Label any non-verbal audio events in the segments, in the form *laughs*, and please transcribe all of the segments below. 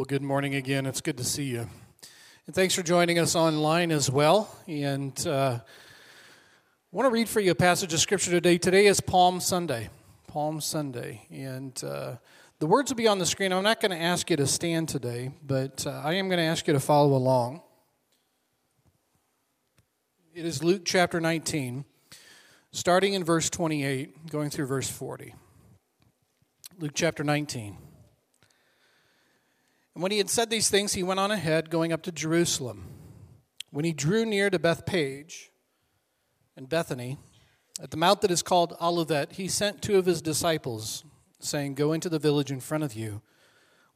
Well, good morning again. It's good to see you. And thanks for joining us online as well. And uh, I want to read for you a passage of Scripture today. Today is Palm Sunday. Palm Sunday. And uh, the words will be on the screen. I'm not going to ask you to stand today, but uh, I am going to ask you to follow along. It is Luke chapter 19, starting in verse 28, going through verse 40. Luke chapter 19. And when he had said these things, he went on ahead, going up to Jerusalem. When he drew near to Bethphage and Bethany, at the mount that is called Olivet, he sent two of his disciples, saying, Go into the village in front of you,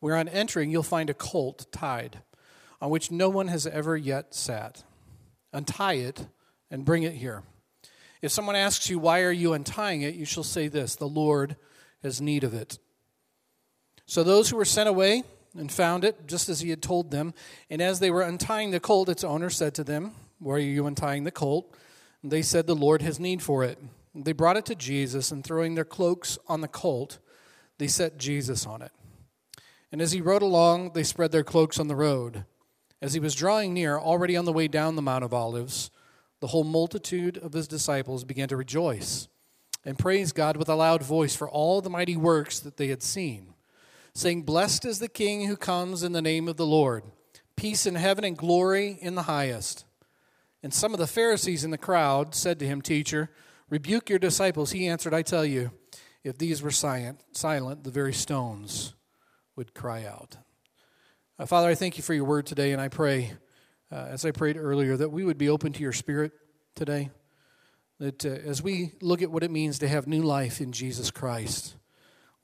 where on entering you'll find a colt tied, on which no one has ever yet sat. Untie it and bring it here. If someone asks you, Why are you untying it? you shall say this The Lord has need of it. So those who were sent away, and found it just as he had told them. And as they were untying the colt, its owner said to them, Why are you untying the colt? And they said, The Lord has need for it. And they brought it to Jesus, and throwing their cloaks on the colt, they set Jesus on it. And as he rode along, they spread their cloaks on the road. As he was drawing near, already on the way down the Mount of Olives, the whole multitude of his disciples began to rejoice and praise God with a loud voice for all the mighty works that they had seen saying, Blessed is the King who comes in the name of the Lord. Peace in heaven and glory in the highest. And some of the Pharisees in the crowd said to him, Teacher, rebuke your disciples. He answered, I tell you, if these were silent, silent the very stones would cry out. Uh, Father, I thank you for your word today, and I pray, uh, as I prayed earlier, that we would be open to your spirit today. That uh, as we look at what it means to have new life in Jesus Christ,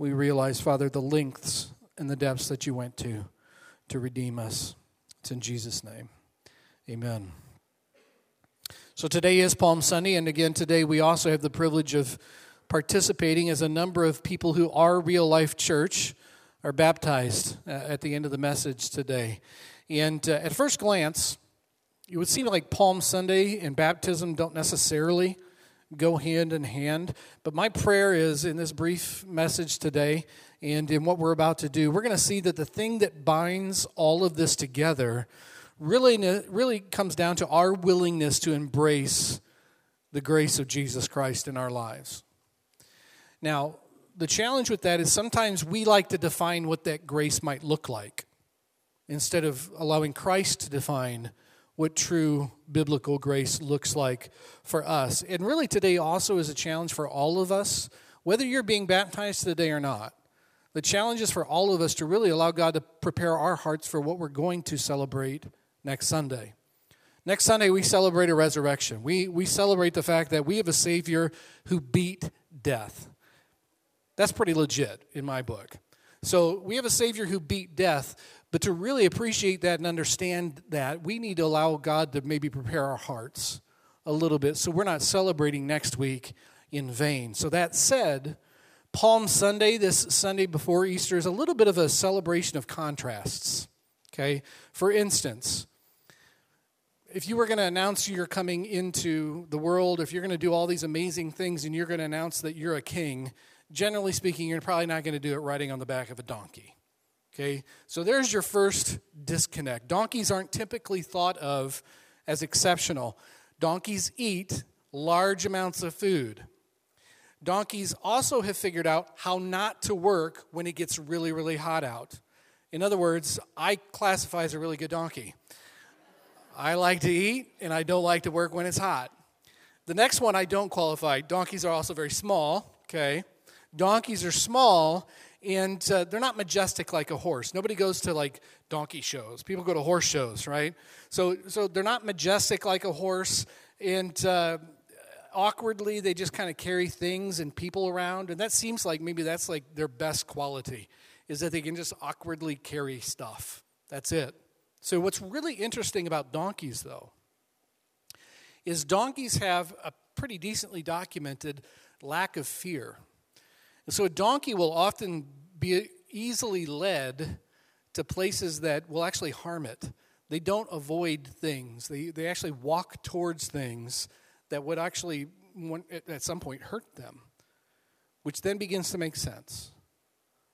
we realize, Father, the lengths and the depths that you went to to redeem us. It's in Jesus' name. Amen. So today is Palm Sunday, and again, today we also have the privilege of participating as a number of people who are real life church are baptized uh, at the end of the message today. And uh, at first glance, it would seem like Palm Sunday and baptism don't necessarily go hand in hand. But my prayer is in this brief message today and in what we're about to do, we're going to see that the thing that binds all of this together really, really comes down to our willingness to embrace the grace of Jesus Christ in our lives. Now, the challenge with that is sometimes we like to define what that grace might look like instead of allowing Christ to define what true biblical grace looks like for us. And really, today also is a challenge for all of us, whether you're being baptized today or not. The challenge is for all of us to really allow God to prepare our hearts for what we're going to celebrate next Sunday. Next Sunday, we celebrate a resurrection. We, we celebrate the fact that we have a Savior who beat death. That's pretty legit in my book. So we have a Savior who beat death, but to really appreciate that and understand that, we need to allow God to maybe prepare our hearts a little bit so we're not celebrating next week in vain. So, that said, Palm Sunday, this Sunday before Easter, is a little bit of a celebration of contrasts. Okay? For instance, if you were going to announce you're coming into the world, if you're going to do all these amazing things and you're going to announce that you're a king, generally speaking, you're probably not going to do it riding on the back of a donkey. Okay, so there's your first disconnect. Donkeys aren't typically thought of as exceptional. Donkeys eat large amounts of food. Donkeys also have figured out how not to work when it gets really, really hot out. In other words, I classify as a really good donkey. I like to eat and I don't like to work when it's hot. The next one I don't qualify. Donkeys are also very small, okay? Donkeys are small and uh, they're not majestic like a horse. Nobody goes to like donkey shows. People go to horse shows, right? So, so they're not majestic like a horse, and uh, awkwardly they just kind of carry things and people around, and that seems like maybe that's like their best quality, is that they can just awkwardly carry stuff. That's it. So, what's really interesting about donkeys, though, is donkeys have a pretty decently documented lack of fear. So a donkey will often be easily led to places that will actually harm it. They don't avoid things, they, they actually walk towards things that would actually, at some point, hurt them, which then begins to make sense.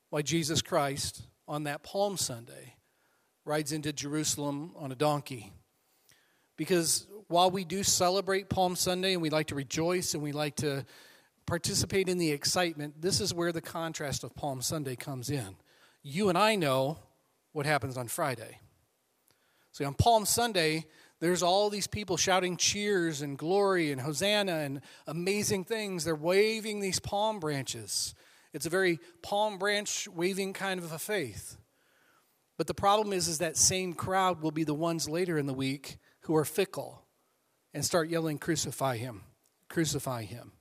Why Jesus Christ, on that Palm Sunday, rides into Jerusalem on a donkey. Because while we do celebrate Palm Sunday and we like to rejoice and we like to participate in the excitement, this is where the contrast of Palm Sunday comes in. You and I know what happens on Friday. See, on Palm Sunday, there's all these people shouting cheers and glory and hosanna and amazing things. They're waving these palm branches. It's a very palm branch waving kind of a faith. But the problem is, is that same crowd will be the ones later in the week who are fickle and start yelling, Crucify him, crucify him.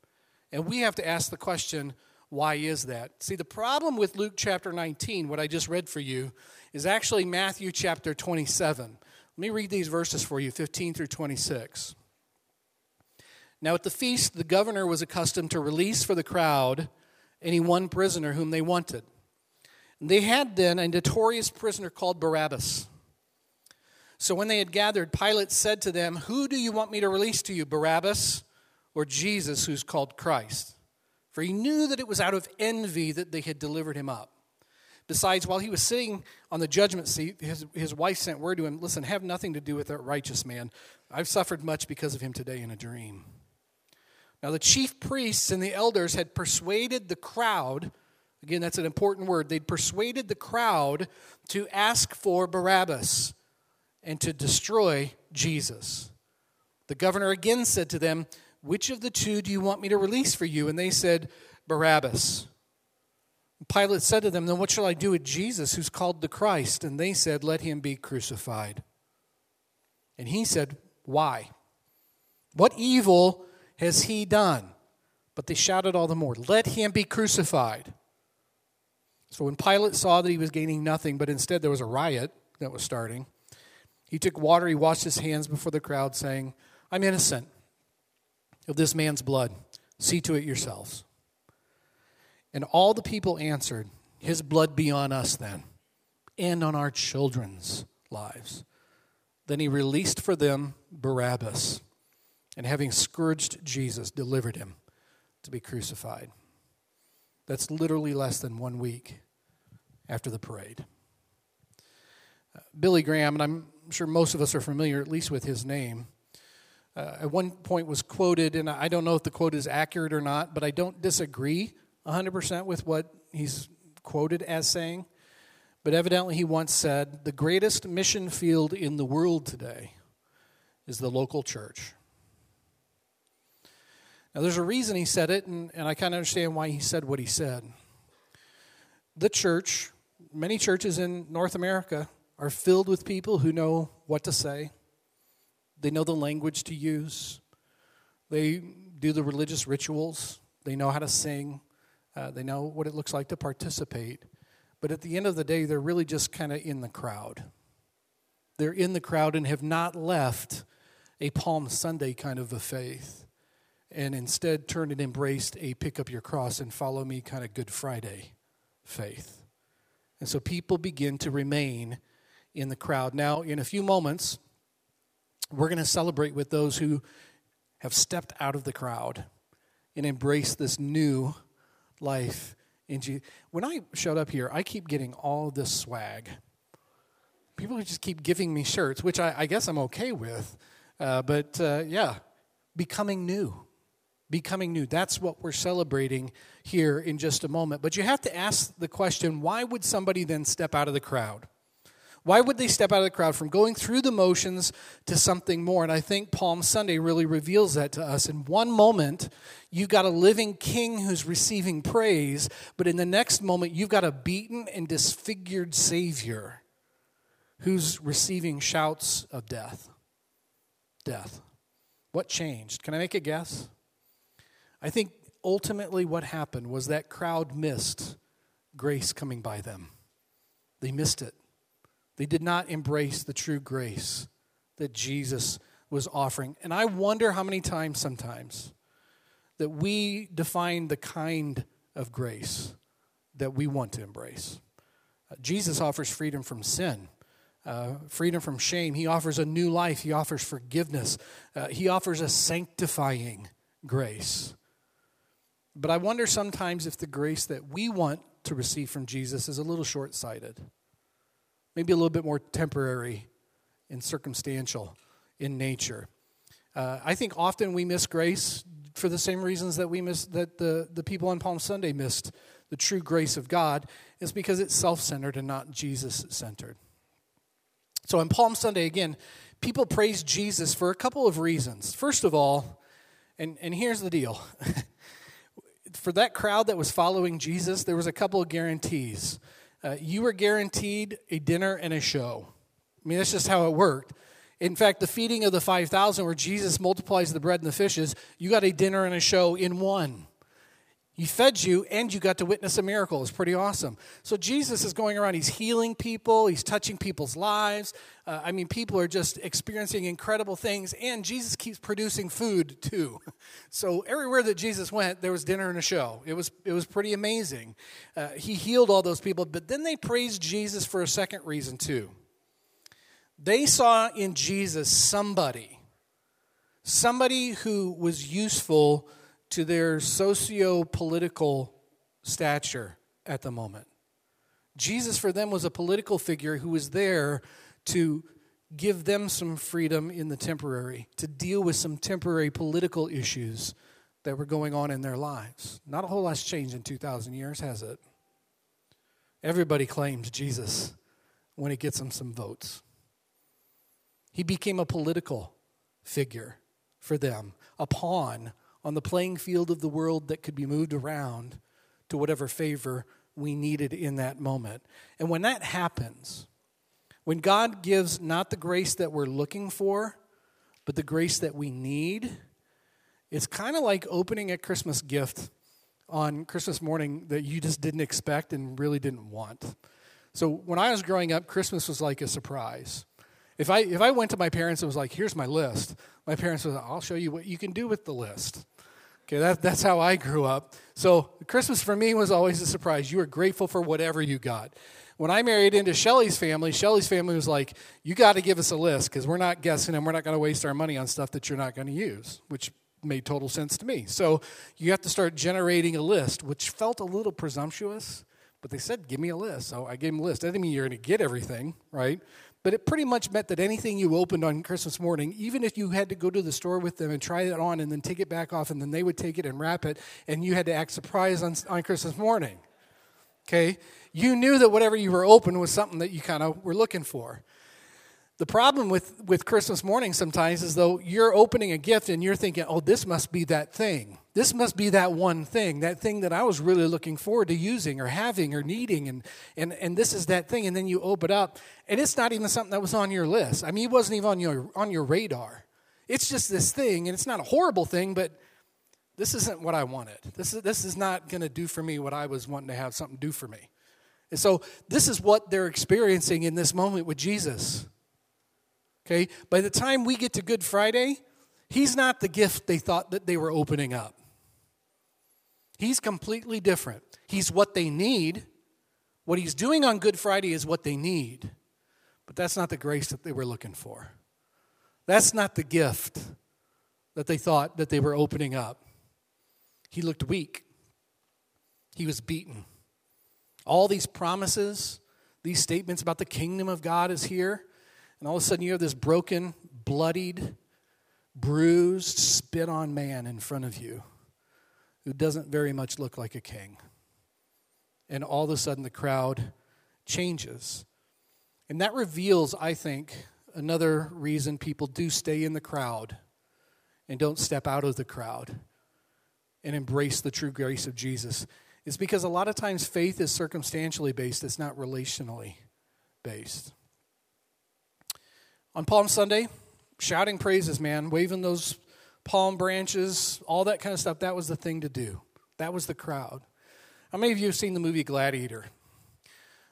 And we have to ask the question, why is that? See, the problem with Luke chapter 19, what I just read for you, is actually Matthew chapter 27. Let me read these verses for you 15 through 26. Now, at the feast, the governor was accustomed to release for the crowd any one prisoner whom they wanted. And they had then a notorious prisoner called Barabbas. So when they had gathered, Pilate said to them, Who do you want me to release to you, Barabbas or Jesus, who's called Christ? For he knew that it was out of envy that they had delivered him up. Besides, while he was sitting on the judgment seat, his, his wife sent word to him Listen, have nothing to do with that righteous man. I've suffered much because of him today in a dream. Now, the chief priests and the elders had persuaded the crowd Again, that's an important word. They'd persuaded the crowd to ask for Barabbas and to destroy Jesus. The governor again said to them, Which of the two do you want me to release for you? And they said, Barabbas. Pilate said to them, Then what shall I do with Jesus, who's called the Christ? And they said, Let him be crucified. And he said, Why? What evil has he done? But they shouted all the more, Let him be crucified. So when Pilate saw that he was gaining nothing, but instead there was a riot that was starting, he took water, he washed his hands before the crowd, saying, I'm innocent of this man's blood. See to it yourselves. And all the people answered, His blood be on us then, and on our children's lives. Then he released for them Barabbas, and having scourged Jesus, delivered him to be crucified. That's literally less than one week after the parade. Uh, Billy Graham, and I'm sure most of us are familiar at least with his name, uh, at one point was quoted, and I don't know if the quote is accurate or not, but I don't disagree 100% with what he's quoted as saying. But evidently, he once said, The greatest mission field in the world today is the local church. Now, there's a reason he said it, and, and I kind of understand why he said what he said. The church many churches in North America are filled with people who know what to say, they know the language to use, they do the religious rituals, they know how to sing, uh, they know what it looks like to participate. But at the end of the day, they're really just kind of in the crowd. They're in the crowd and have not left a Palm Sunday kind of a faith and instead turned and embraced a pick up your cross and follow me kind of Good Friday faith. And so people begin to remain in the crowd. Now, in a few moments, we're going to celebrate with those who have stepped out of the crowd and embraced this new life in Jesus. When I showed up here, I keep getting all this swag. People just keep giving me shirts, which I, I guess I'm okay with. Uh, but uh, yeah, becoming new becoming new. That's what we're celebrating here in just a moment. But you have to ask the question why would somebody then step out of the crowd? Why would they step out of the crowd from going through the motions to something more? And I think Palm Sunday really reveals that to us. In one moment, you've got a living king who's receiving praise, but in the next moment, you've got a beaten and disfigured Savior who's receiving shouts of death. Death. What changed? Can I make a guess? I think ultimately what happened was that crowd missed grace coming by them. They missed it. They did not embrace the true grace that Jesus was offering. And I wonder how many times sometimes that we define the kind of grace that we want to embrace. Uh, Jesus offers freedom from sin. Uh, freedom from shame. He offers a new life. He offers forgiveness. Uh, he offers a sanctifying grace. But I wonder sometimes if the grace that we want to receive from Jesus is a little short sighted. Maybe a little bit more temporary and circumstantial in nature. Uh, I think often we miss grace for the same reasons that we miss that the, the people on Palm Sunday missed the true grace of God is because it's self-centered and not Jesus-centered. So on Palm Sunday again, people praise Jesus for a couple of reasons. First of all, and, and here's the deal. *laughs* for that crowd that was following Jesus, there was a couple of guarantees. Uh, you were guaranteed a dinner and a show. I mean, that's just how it worked. In fact, the feeding of the 5,000, where Jesus multiplies the bread and the fishes, you got a dinner and a show in one. He fed you and you got to witness a miracle. It's pretty awesome. So Jesus is going around, he's healing people, he's touching people's lives. Uh, I mean, people are just experiencing incredible things, and Jesus keeps producing food too. *laughs* So everywhere that Jesus went, there was dinner and a show. It was, it was pretty amazing. Uh, he healed all those people, but then they praised Jesus for a second reason too. They saw in Jesus somebody, somebody who was useful to their socio political stature at the moment. Jesus for them was a political figure who was there to give them some freedom in the temporary, to deal with some temporary political issues that were going on in their lives. Not a whole lot's changed in 2,000 years, has it? Everybody claims Jesus when it gets them some votes. He became a political figure for them, a pawn on the playing field of the world that could be moved around to whatever favor we needed in that moment. And when that happens, when God gives not the grace that we're looking for, but the grace that we need, it's kind of like opening a Christmas gift on Christmas morning that you just didn't expect and really didn't want. So when I was growing up, Christmas was like a surprise. If I, if I went to my parents and was like, here's my list, my parents was, I'll show you what you can do with the list. Okay, that, that's how I grew up. So Christmas for me was always a surprise. You were grateful for whatever you got. When I married into Shelly's family, Shelly's family was like, you got to give us a list because we're not guessing and we're not going to waste our money on stuff that you're not going to use, which made total sense to me. So you have to start generating a list, which felt a little presumptuous, but they said, give me a list. So I gave them a list. That didn't mean you're going to get everything, right? But it pretty much meant that anything you opened on Christmas morning, even if you had to go to the store with them and try it on and then take it back off and then they would take it and wrap it and you had to act surprised on, on Christmas morning, okay, you knew that whatever you were open was something that you kind of were looking for. The problem with, with Christmas morning sometimes is though you're opening a gift and you're thinking, oh, this must be that thing. This must be that one thing, that thing that I was really looking forward to using or having or needing. And, and, and this is that thing. And then you open up and it's not even something that was on your list. I mean, it wasn't even on your, on your radar. It's just this thing, and it's not a horrible thing, but this isn't what I wanted. This is, this is not going to do for me what I was wanting to have something do for me. And so this is what they're experiencing in this moment with Jesus. Okay? By the time we get to Good Friday, he's not the gift they thought that they were opening up. He's completely different. He's what they need. What he's doing on Good Friday is what they need. But that's not the grace that they were looking for. That's not the gift that they thought that they were opening up. He looked weak. He was beaten. All these promises, these statements about the kingdom of God is here, and all of a sudden you have this broken, bloodied, bruised, spit on man in front of you who doesn't very much look like a king. And all of a sudden the crowd changes. And that reveals, I think, another reason people do stay in the crowd and don't step out of the crowd and embrace the true grace of Jesus is because a lot of times faith is circumstantially based, it's not relationally based. On Palm Sunday, shouting praises, man, waving those palm branches, all that kind of stuff, that was the thing to do. That was the crowd. How many of you have seen the movie Gladiator?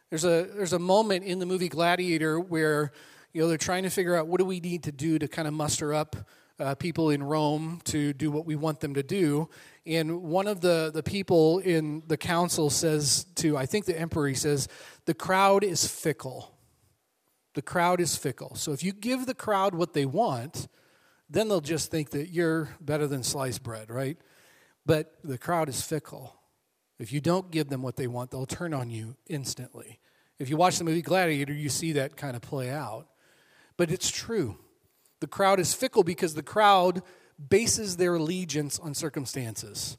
There's a, there's a moment in the movie Gladiator where you know, they're trying to figure out what do we need to do to kind of muster up uh, people in Rome to do what we want them to do. And one of the, the people in the council says to, I think the emperor, he says, the crowd is fickle. The crowd is fickle. So if you give the crowd what they want, then they'll just think that you're better than sliced bread, right? But the crowd is fickle. If you don't give them what they want, they'll turn on you instantly. If you watch the movie Gladiator, you see that kind of play out. But it's true. The crowd is fickle because the crowd bases their allegiance on circumstances,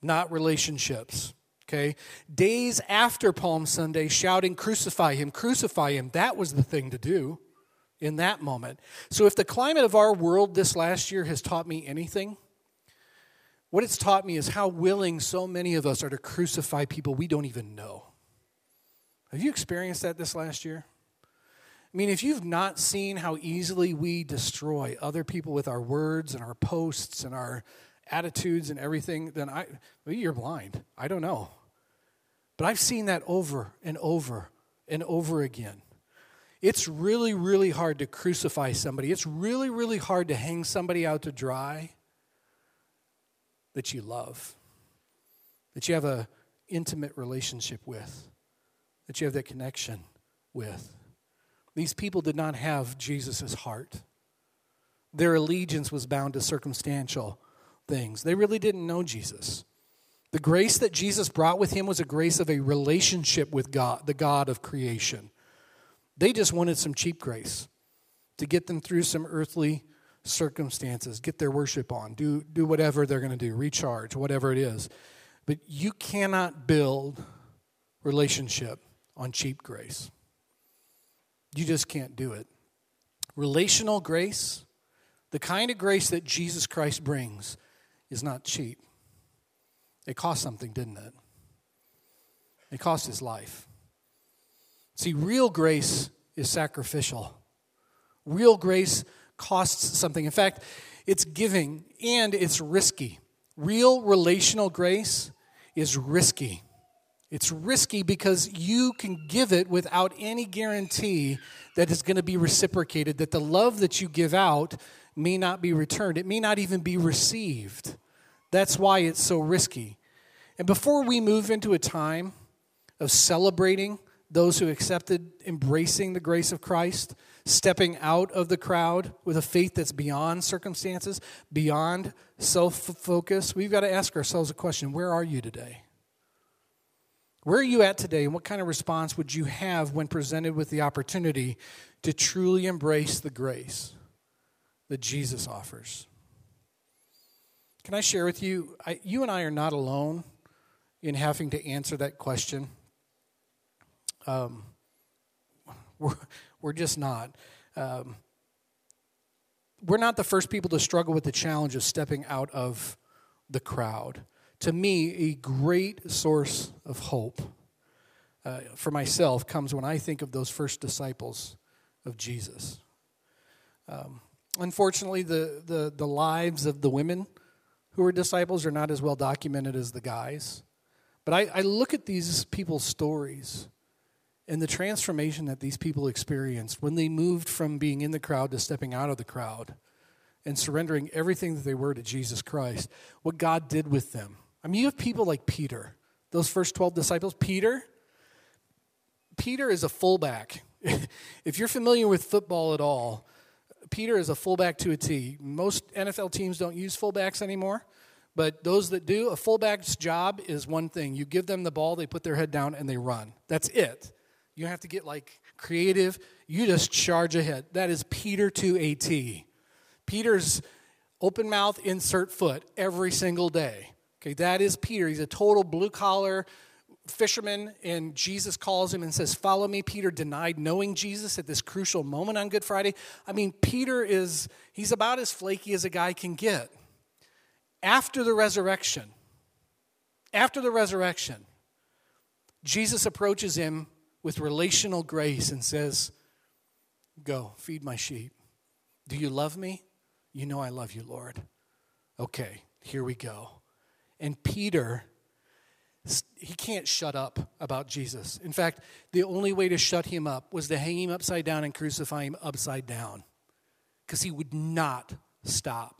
not relationships. Okay? Days after Palm Sunday, shouting, Crucify him, crucify him, that was the thing to do in that moment. So if the climate of our world this last year has taught me anything, what it's taught me is how willing so many of us are to crucify people we don't even know. Have you experienced that this last year? I mean, if you've not seen how easily we destroy other people with our words and our posts and our attitudes and everything, then I, you're blind. I don't know. But I've seen that over and over and over again. It's really, really hard to crucify somebody. It's really, really hard to hang somebody out to dry that you love, that you have an intimate relationship with, that you have that connection with. These people did not have Jesus' heart. Their allegiance was bound to circumstantial things. They really didn't know Jesus. The grace that Jesus brought with him was a grace of a relationship with God, the God of creation. They just wanted some cheap grace to get them through some earthly circumstances, get their worship on, do, do whatever they're going to do, recharge, whatever it is. But you cannot build relationship on cheap grace. You just can't do it. Relational grace, the kind of grace that Jesus Christ brings, is not cheap. It cost something, didn't it? It cost his life. See, real grace is sacrificial. Real grace costs something. In fact, it's giving and it's risky. Real relational grace is risky. It's risky because you can give it without any guarantee that it's going to be reciprocated, that the love that you give out may not be returned. It may not even be received. That's why it's so risky. And before we move into a time of celebrating those who accepted embracing the grace of Christ, stepping out of the crowd with a faith that's beyond circumstances, beyond self focus, we've got to ask ourselves a question where are you today? Where are you at today, and what kind of response would you have when presented with the opportunity to truly embrace the grace that Jesus offers? Can I share with you? I, you and I are not alone in having to answer that question. Um, *laughs* we're, we're just not. Um, we're not the first people to struggle with the challenge of stepping out of the crowd. To me, a great source of hope uh, for myself comes when I think of those first disciples of Jesus. Um, unfortunately, the, the, the lives of the women who were disciples are not as well documented as the guys. But I, I look at these people's stories and the transformation that these people experienced when they moved from being in the crowd to stepping out of the crowd and surrendering everything that they were to Jesus Christ, what God did with them. I mean, you have people like Peter, those first 12 disciples. Peter, Peter is a fullback. *laughs* if you're familiar with football at all, Peter is a fullback to a T. Most NFL teams don't use fullbacks anymore, but those that do, a fullback's job is one thing. You give them the ball, they put their head down, and they run. That's it. You have to get like creative. You just charge ahead. That is Peter to a T. Peter's open mouth, insert foot every single day. Okay, that is Peter. He's a total blue collar fisherman, and Jesus calls him and says, Follow me. Peter denied knowing Jesus at this crucial moment on Good Friday. I mean, Peter is, he's about as flaky as a guy can get. After the resurrection, after the resurrection, Jesus approaches him with relational grace and says, Go, feed my sheep. Do you love me? You know I love you, Lord. Okay, here we go. And Peter, he can't shut up about Jesus. In fact, the only way to shut him up was to hang him upside down and crucify him upside down because he would not stop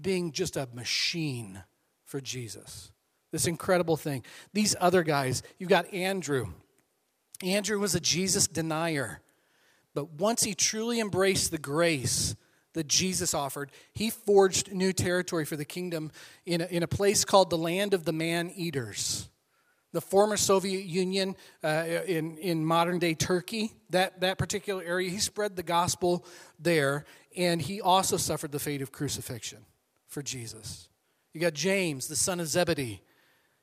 being just a machine for Jesus. This incredible thing. These other guys, you've got Andrew. Andrew was a Jesus denier. But once he truly embraced the grace that Jesus offered, he forged new territory for the kingdom in a, in a place called the land of the man eaters. the former Soviet Union uh, in, in modern day Turkey, that, that particular area. He spread the gospel there, and he also suffered the fate of crucifixion for Jesus. You got James, the son of Zebedee.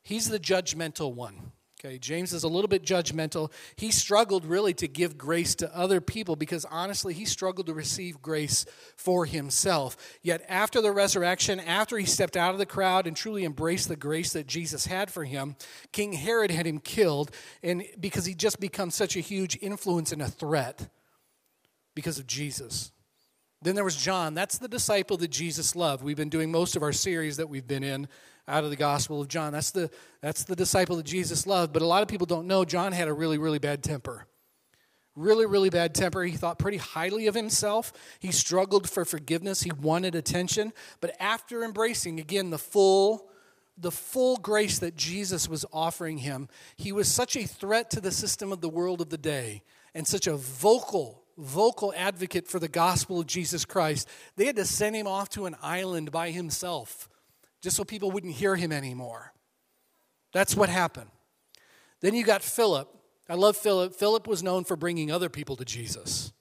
He's the judgmental one. Okay, James is a little bit judgmental. He struggled really to give grace to other people because honestly, he struggled to receive grace for himself. Yet, after the resurrection, after he stepped out of the crowd and truly embraced the grace that Jesus had for him, King Herod had him killed, and because he just become such a huge influence and a threat because of Jesus. Then there was John. That's the disciple that Jesus loved. We've been doing most of our series that we've been in out of the Gospel of John. That's the, that's the disciple that Jesus loved. But a lot of people don't know John had a really, really bad temper. Really, really bad temper. He thought pretty highly of himself. He struggled for forgiveness. He wanted attention. But after embracing, again, the full the full grace that Jesus was offering him, he was such a threat to the system of the world of the day and such a vocal, vocal advocate for the gospel of Jesus Christ. They had to send him off to an island by himself just so people wouldn't hear him anymore. That's what happened. Then you got Philip. I love Philip. Philip was known for bringing other people to Jesus.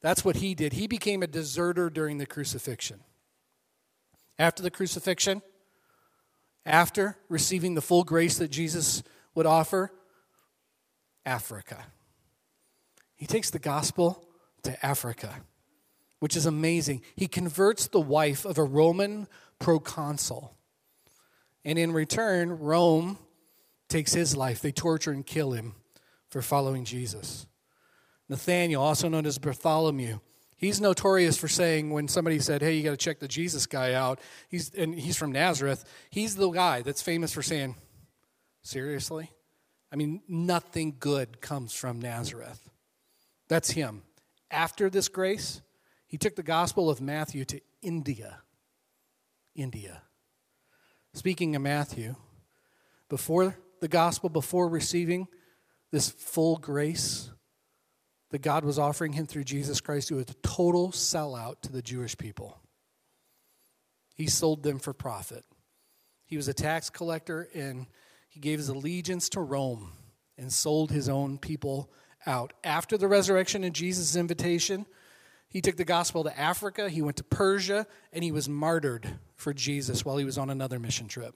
That's what he did. He became a deserter during the crucifixion. After the crucifixion, after receiving the full grace that Jesus would offer, Africa. He takes the gospel to Africa, which is amazing. He converts the wife of a Roman proconsul. And in return, Rome takes his life. They torture and kill him for following Jesus. Nathaniel, also known as Bartholomew, he's notorious for saying when somebody said, "Hey, you got to check the Jesus guy out," he's and he's from Nazareth. He's the guy that's famous for saying, "Seriously?" I mean, nothing good comes from Nazareth. That's him. After this grace, he took the Gospel of Matthew to India. India. Speaking of Matthew, before the gospel, before receiving this full grace that God was offering him through Jesus Christ, he was a total sellout to the Jewish people. He sold them for profit. He was a tax collector and he gave his allegiance to Rome and sold his own people out. After the resurrection and Jesus' invitation, he took the gospel to Africa, he went to Persia, and he was martyred for Jesus while he was on another mission trip.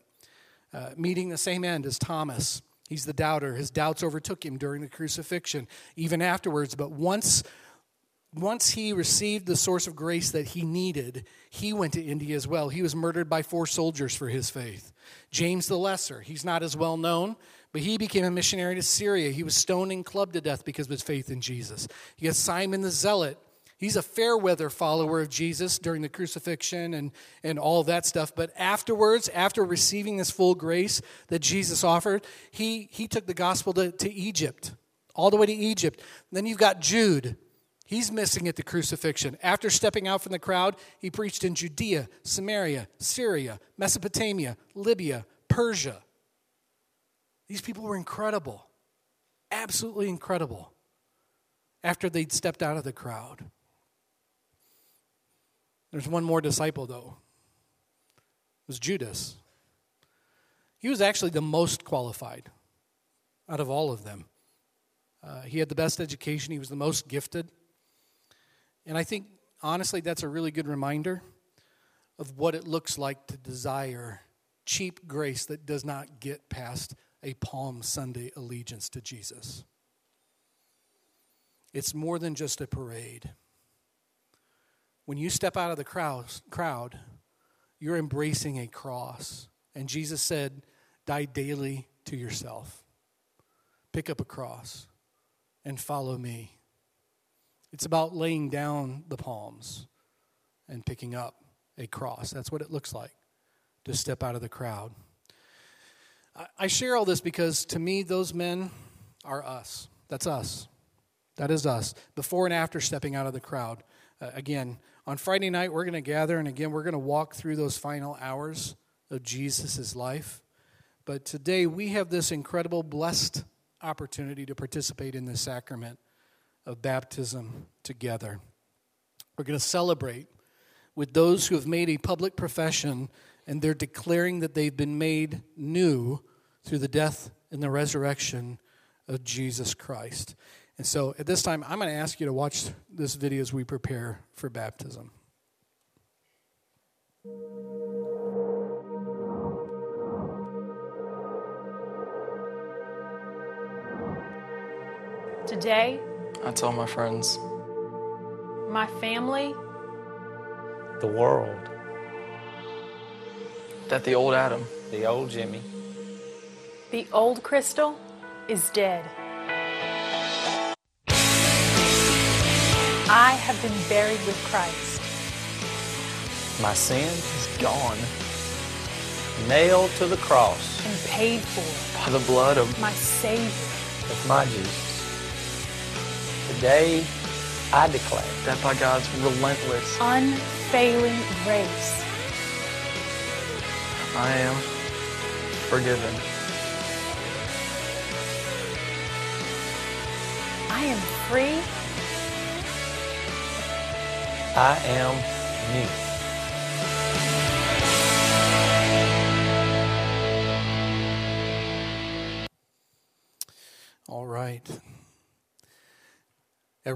Uh, meeting the same end as Thomas. He's the doubter. His doubts overtook him during the crucifixion, even afterwards. But once, once he received the source of grace that he needed, he went to India as well. He was murdered by four soldiers for his faith. James the Lesser, he's not as well known, but he became a missionary to Syria. He was stoned and clubbed to death because of his faith in Jesus. You got Simon the Zealot. He's a fair weather follower of Jesus during the crucifixion and, and all that stuff. But afterwards, after receiving this full grace that Jesus offered, he, he took the gospel to, to Egypt, all the way to Egypt. Then you've got Jude. He's missing at the crucifixion. After stepping out from the crowd, he preached in Judea, Samaria, Syria, Mesopotamia, Libya, Persia. These people were incredible, absolutely incredible, after they'd stepped out of the crowd. There's one more disciple, though. It was Judas. He was actually the most qualified out of all of them. Uh, he had the best education, he was the most gifted. And I think, honestly, that's a really good reminder of what it looks like to desire cheap grace that does not get past a Palm Sunday allegiance to Jesus. It's more than just a parade. When you step out of the crowd, you're embracing a cross. And Jesus said, Die daily to yourself. Pick up a cross and follow me. It's about laying down the palms and picking up a cross. That's what it looks like to step out of the crowd. I share all this because to me, those men are us. That's us. That is us. Before and after stepping out of the crowd. Uh, again, on Friday night, we're going to gather, and again, we're going to walk through those final hours of Jesus' life. But today, we have this incredible, blessed opportunity to participate in the sacrament of baptism together. We're going to celebrate with those who have made a public profession and they're declaring that they've been made new through the death and the resurrection of Jesus Christ. And so at this time, I'm going to ask you to watch this video as we prepare for baptism. Today, I tell my friends, my family, the world, that the old Adam, the old Jimmy, the old Crystal, is dead. I have been buried with Christ. my sin is gone, nailed to the cross and paid for by the blood of my Savior. with my Jesus. Today, I declare that by God's relentless, unfailing grace, I am forgiven. I am free. I am new. All right.